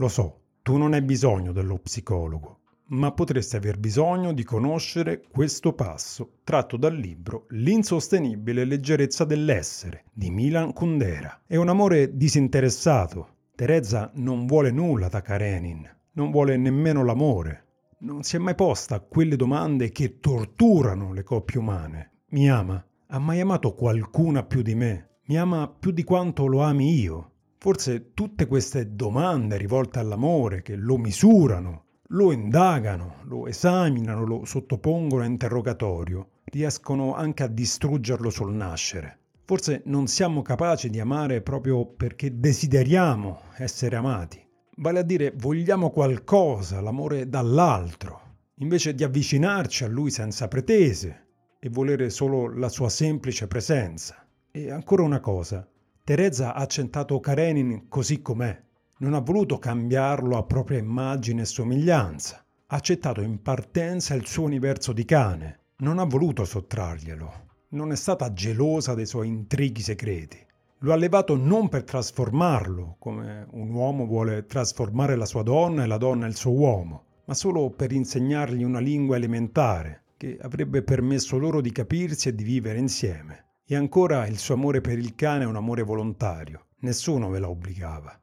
Lo so, tu non hai bisogno dello psicologo, ma potresti aver bisogno di conoscere questo passo tratto dal libro L'insostenibile leggerezza dell'essere di Milan Kundera. È un amore disinteressato. Teresa non vuole nulla da Karenin, non vuole nemmeno l'amore. Non si è mai posta quelle domande che torturano le coppie umane. Mi ama? Ha mai amato qualcuna più di me? Mi ama più di quanto lo ami io? Forse tutte queste domande rivolte all'amore che lo misurano, lo indagano, lo esaminano, lo sottopongono a interrogatorio, riescono anche a distruggerlo sul nascere. Forse non siamo capaci di amare proprio perché desideriamo essere amati. Vale a dire vogliamo qualcosa, l'amore dall'altro, invece di avvicinarci a lui senza pretese e volere solo la sua semplice presenza. E ancora una cosa, Teresa ha accettato Karenin così com'è, non ha voluto cambiarlo a propria immagine e somiglianza. Ha accettato in partenza il suo universo di cane. Non ha voluto sottrarglielo. Non è stata gelosa dei suoi intrighi segreti. Lo ha allevato non per trasformarlo, come un uomo vuole trasformare la sua donna e la donna il suo uomo, ma solo per insegnargli una lingua elementare che avrebbe permesso loro di capirsi e di vivere insieme. E ancora il suo amore per il cane è un amore volontario. Nessuno ve la obbligava.